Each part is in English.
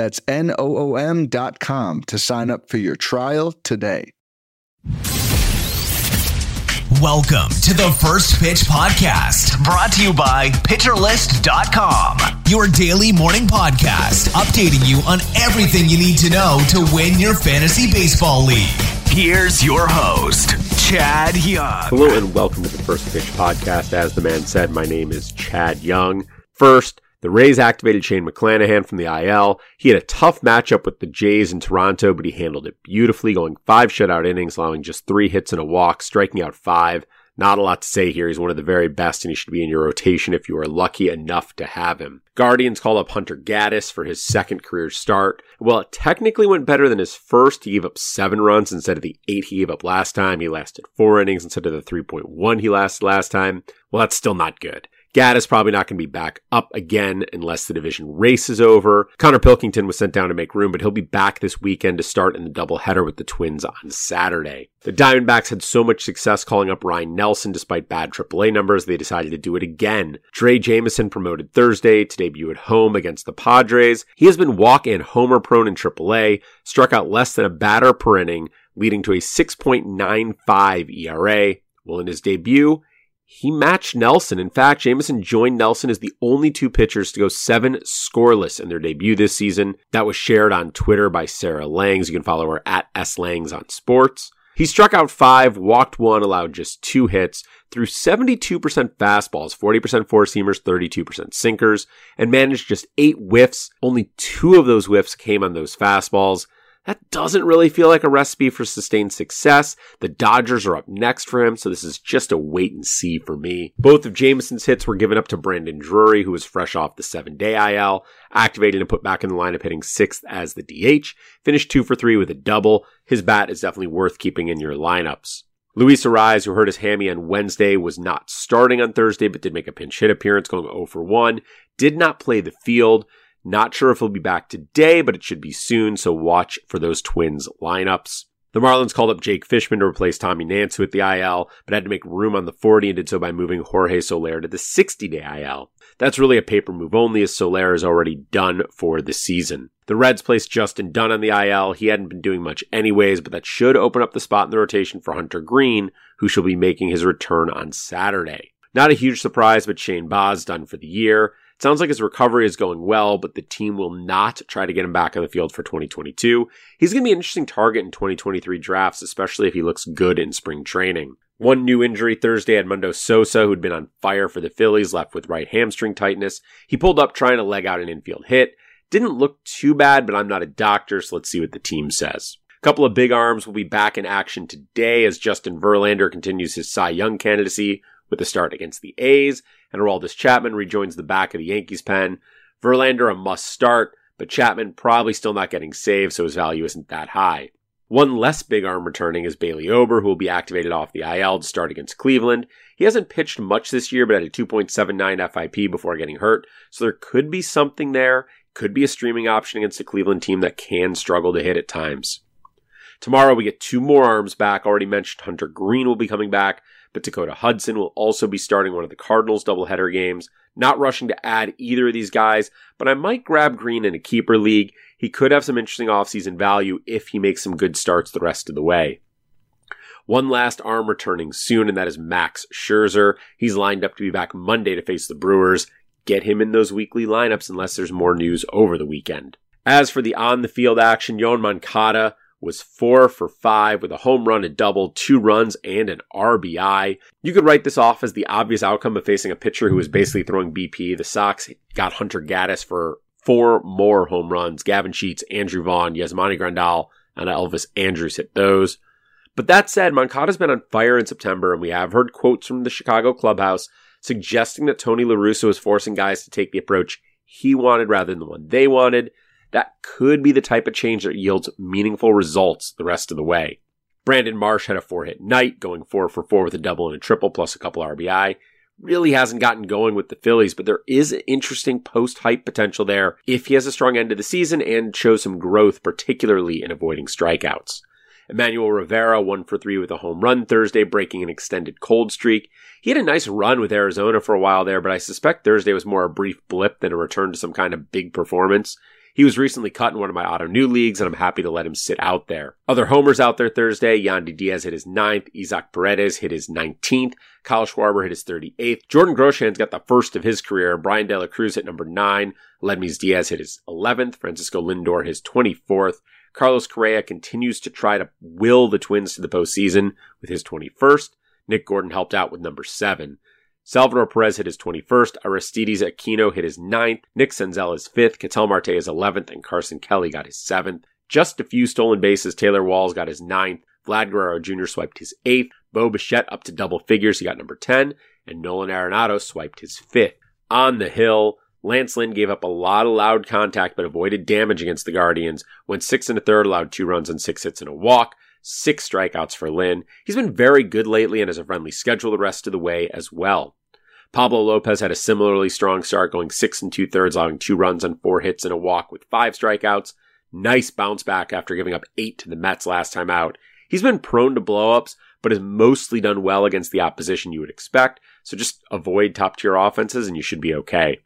That's N O O M.com to sign up for your trial today. Welcome to the First Pitch Podcast, brought to you by PitcherList.com, your daily morning podcast, updating you on everything you need to know to win your fantasy baseball league. Here's your host, Chad Young. Hello and welcome to the First Pitch Podcast. As the man said, my name is Chad Young. First, the Rays activated Shane McClanahan from the IL. He had a tough matchup with the Jays in Toronto, but he handled it beautifully, going five shutout innings, allowing just three hits and a walk, striking out five. Not a lot to say here. He's one of the very best, and he should be in your rotation if you are lucky enough to have him. Guardians called up Hunter Gaddis for his second career start. Well, it technically went better than his first. He gave up seven runs instead of the eight he gave up last time. He lasted four innings instead of the 3.1 he lasted last time. Well, that's still not good. Gaddis probably not going to be back up again unless the division race is over. Connor Pilkington was sent down to make room, but he'll be back this weekend to start in the doubleheader with the Twins on Saturday. The Diamondbacks had so much success calling up Ryan Nelson despite bad AAA numbers, they decided to do it again. Drey Jameson promoted Thursday to debut at home against the Padres. He has been walk and homer prone in AAA, struck out less than a batter per inning, leading to a 6.95 ERA. Well, in his debut, he matched Nelson. In fact, Jameson joined Nelson as the only two pitchers to go seven scoreless in their debut this season. That was shared on Twitter by Sarah Langs. You can follow her at S Langs on sports. He struck out five, walked one, allowed just two hits, threw 72% fastballs, 40% four seamers, 32% sinkers, and managed just eight whiffs. Only two of those whiffs came on those fastballs. That doesn't really feel like a recipe for sustained success. The Dodgers are up next for him, so this is just a wait and see for me. Both of Jameson's hits were given up to Brandon Drury, who was fresh off the seven day IL, activated and put back in the lineup hitting sixth as the DH, finished two for three with a double. His bat is definitely worth keeping in your lineups. Luis Arraez, who hurt his hammy on Wednesday, was not starting on Thursday, but did make a pinch hit appearance going 0 for 1. Did not play the field. Not sure if he'll be back today, but it should be soon, so watch for those Twins lineups. The Marlins called up Jake Fishman to replace Tommy Nance with the IL, but had to make room on the 40 and did so by moving Jorge Soler to the 60 day IL. That's really a paper move only as Soler is already done for the season. The Reds placed Justin Dunn on the IL. He hadn't been doing much anyways, but that should open up the spot in the rotation for Hunter Greene, who shall be making his return on Saturday. Not a huge surprise, but Shane Baz done for the year. Sounds like his recovery is going well, but the team will not try to get him back on the field for 2022. He's going to be an interesting target in 2023 drafts, especially if he looks good in spring training. One new injury Thursday Edmundo Sosa, who'd been on fire for the Phillies, left with right hamstring tightness. He pulled up trying to leg out an infield hit. Didn't look too bad, but I'm not a doctor, so let's see what the team says. A couple of big arms will be back in action today as Justin Verlander continues his Cy Young candidacy with a start against the A's, and Aroldis Chapman rejoins the back of the Yankees pen. Verlander a must start, but Chapman probably still not getting saved, so his value isn't that high. One less big arm returning is Bailey Ober, who will be activated off the IL to start against Cleveland. He hasn't pitched much this year, but had a 2.79 FIP before getting hurt, so there could be something there. Could be a streaming option against a Cleveland team that can struggle to hit at times. Tomorrow we get two more arms back. Already mentioned Hunter Greene will be coming back, but Dakota Hudson will also be starting one of the Cardinals doubleheader games. Not rushing to add either of these guys, but I might grab Greene in a keeper league. He could have some interesting offseason value if he makes some good starts the rest of the way. One last arm returning soon, and that is Max Scherzer. He's lined up to be back Monday to face the Brewers. Get him in those weekly lineups unless there's more news over the weekend. As for the on the field action, Yoan Moncada was four for five with a home run, a double, two runs, and an RBI. You could write this off as the obvious outcome of facing a pitcher who was basically throwing BP. The Sox got Hunter Gaddis for four more home runs. Gavin Sheets, Andrew Vaughn, Yasmani Grandal, and Elvis Andrus hit those. But that said, Moncada's been on fire in September, and we have heard quotes from the Chicago clubhouse suggesting that Tony La Russa was forcing guys to take the approach he wanted rather than the one they wanted. That could be the type of change that yields meaningful results the rest of the way. Brandon Marsh had a four hit night, going four for four with a double and a triple plus a couple RBI. Really hasn't gotten going with the Phillies, but there is interesting post hype potential there if he has a strong end of the season and shows some growth, particularly in avoiding strikeouts. Emmanuel Rivera, one for three with a home run Thursday, breaking an extended cold streak. He had a nice run with Arizona for a while there, but I suspect Thursday was more a brief blip than a return to some kind of big performance. He was recently cut in one of my auto new leagues, and I'm happy to let him sit out there. Other homers out there Thursday, Yandy Diaz hit his ninth, Isaac Paredes hit his 19th, Kyle Schwarber hit his 38th, Jordan Groshans got the first of his career, Bryan De La Cruz hit number 9, Aledmys Diaz hit his 11th, Francisco Lindor his 24th, Carlos Correa continues to try to will the Twins to the postseason with his 21st. Nick Gordon helped out with number 7. Salvador Perez hit his 21st, Aristides Aquino hit his 9th, Nick Senzel his 5th, Ketel Marte his 11th, and Carson Kelly got his 7th. Just a few stolen bases, Taylor Walls got his 9th, Vlad Guerrero Jr. swiped his 8th, Bo Bichette up to double figures, he got number 10, and Nolan Arenado swiped his 5th. On the hill, Lance Lynn gave up a lot of loud contact but avoided damage against the Guardians, went six and a third, allowed two runs and six hits and a walk, six strikeouts for Lynn. He's been very good lately and has a friendly schedule the rest of the way as well. Pablo Lopez had a similarly strong start, going six and two thirds, allowing two runs on four hits and a walk with five strikeouts. Nice bounce back after giving up eight to the Mets last time out. He's been prone to blowups, but has mostly done well against the opposition you would expect. So just avoid top tier offenses and you should be okay.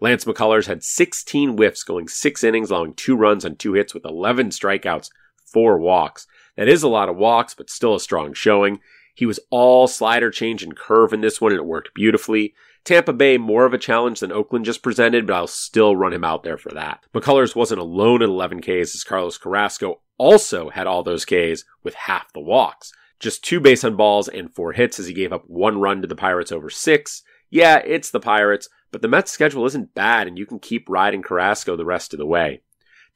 Lance McCullers had 16 whiffs, going six innings, allowing two runs on two hits with 11 strikeouts, four walks. That is a lot of walks, but still a strong showing. He was all slider change and curve in this one, and it worked beautifully. Tampa Bay more of a challenge than Oakland just presented, but I'll still run him out there for that. McCullers wasn't alone at 11 Ks as Carlos Carrasco also had all those Ks with half the walks. Just two base on balls and four hits as he gave up one run to the Pirates over six. Yeah, it's the Pirates, but the Mets schedule isn't bad and you can keep riding Carrasco the rest of the way.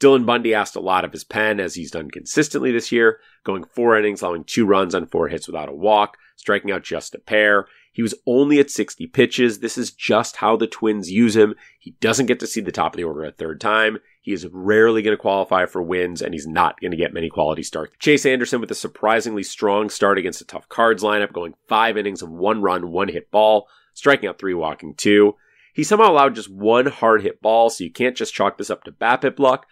Dylan Bundy asked a lot of his pen, as he's done consistently this year, going four innings, allowing two runs on four hits without a walk, striking out just a pair. He was only at 60 pitches. This is just how the Twins use him. He doesn't get to see the top of the order a third time. He is rarely going to qualify for wins, and he's not going to get many quality starts. Chase Anderson with a surprisingly strong start against a tough cards lineup, going five innings of one run, one hit ball, striking out three, walking two. He somehow allowed just one hard hit ball, so you can't just chalk this up to BABIP luck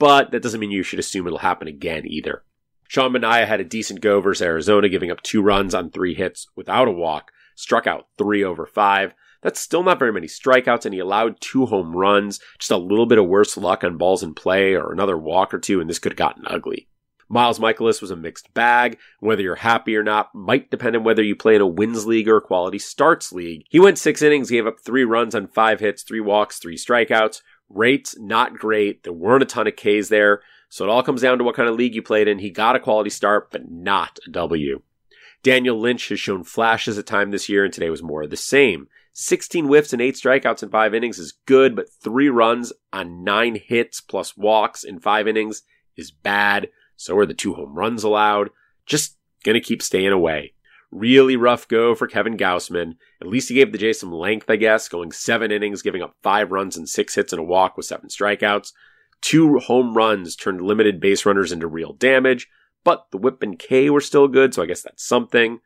but that doesn't mean you should assume it'll happen again either. Sean Manaea had a decent go versus Arizona, giving up two runs on three hits without a walk, struck out three over five. That's still not very many strikeouts, and he allowed two home runs. Just a little bit of worse luck on balls in play or another walk or two, and this could have gotten ugly. Miles Mikolas was a mixed bag. Whether you're happy or not might depend on whether you play in a wins league or a quality starts league. He went six innings, gave up three runs on five hits, three walks, three strikeouts. Rates not great. There weren't a ton of Ks there. So it all comes down to what kind of league you played in. He got a quality start, but not a W. Daniel Lynch has shown flashes of time this year, and today was more of the same. 16 whiffs and 8 strikeouts in 5 innings is good, but 3 runs on 9 hits plus walks in 5 innings is bad. So are the 2 home runs allowed. Just gonna keep staying away. Really rough go for Kevin Gausman. At least he gave the Jays some length, I guess, going seven innings, giving up five runs and six hits and a walk with seven strikeouts. Two home runs turned limited base runners into real damage, but the whip and K were still good, so I guess that's something.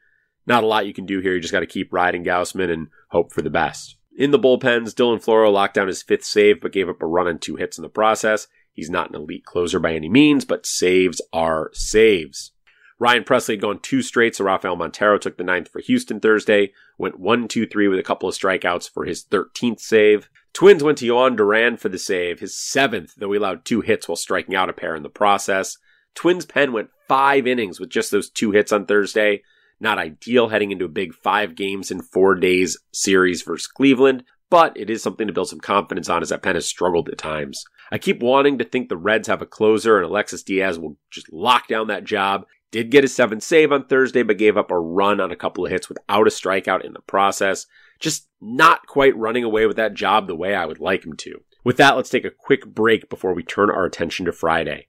Not a lot you can do here. You just got to keep riding Gausman and hope for the best. In the bullpens, Dylan Floro locked down his fifth save, but gave up a run and two hits in the process. He's not an elite closer by any means, but saves are saves. Ryan Pressly had gone two straight, so Rafael Montero took the ninth for Houston Thursday, went 1 2 3 with a couple of strikeouts for his 13th save. Twins went to Jhoan Duran for the save, his seventh, though he allowed two hits while striking out a pair in the process. Twins pen went five innings with just those two hits on Thursday. Not ideal heading into a big five games in four days series versus Cleveland, but it is something to build some confidence on as that pen has struggled at times. I keep wanting to think the Reds have a closer and Alexis Diaz will just lock down that job did get a seven save on Thursday, but gave up a run on a couple of hits without a strikeout in the process. Just not quite running away with that job the way I would like him to. With that, let's take a quick break before we turn our attention to Friday.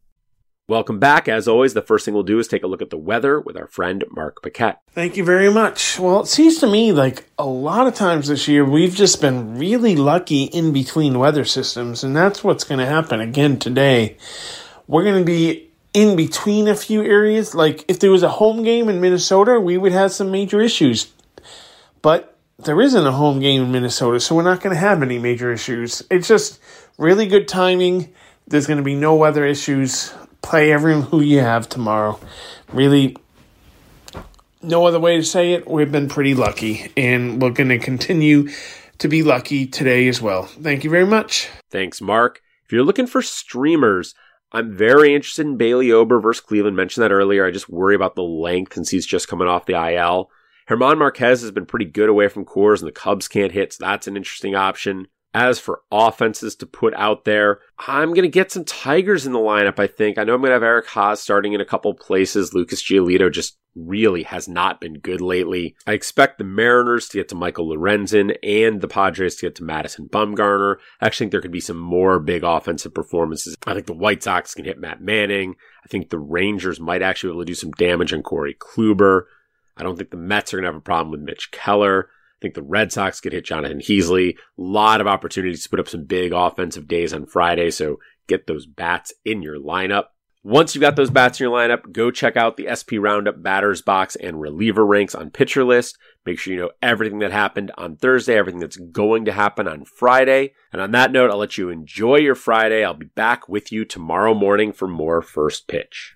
Welcome back. As always, the first thing we'll do is take a look at the weather with our friend Mark Paquette. Thank you very much. Well, it seems to me like a lot of times this year we've just been really lucky in between weather systems, and that's what's going to happen again today. We're going to be in between a few areas. Like if there was a home game in Minnesota, we would have some major issues. But there isn't a home game in Minnesota, so we're not going to have any major issues. It's just really good timing. There's going to be no weather issues play everyone who you have tomorrow. Really, no other way to say it. We've been pretty lucky, and we're going to continue to be lucky today as well. Thank you very much. Thanks, Mark. If you're looking for streamers, I'm very interested in Bailey Ober versus Cleveland. Mentioned that earlier. I just worry about the length since he's just coming off the IL. German Marquez has been pretty good away from Coors, and the Cubs can't hit, so that's an interesting option. As for offenses to put out there, I'm going to get some Tigers in the lineup, I think. I know I'm going to have Eric Haase starting in a couple places. Lucas Giolito just really has not been good lately. I expect the Mariners to get to Michael Lorenzen and the Padres to get to Madison Bumgarner. I actually think there could be some more big offensive performances. I think the White Sox can hit Matt Manning. I think the Rangers might actually be able to do some damage on Corey Kluber. I don't think the Mets are going to have a problem with Mitch Keller. I think the Red Sox could hit Jonathan Heasley. A lot of opportunities to put up some big offensive days on Friday, so get those bats in your lineup. Once you've got those bats in your lineup, go check out the SP Roundup batters box and reliever ranks on Pitcher List. Make sure you know everything that happened on Thursday, everything that's going to happen on Friday. And on that note, I'll let you enjoy your Friday. I'll be back with you tomorrow morning for more first pitch.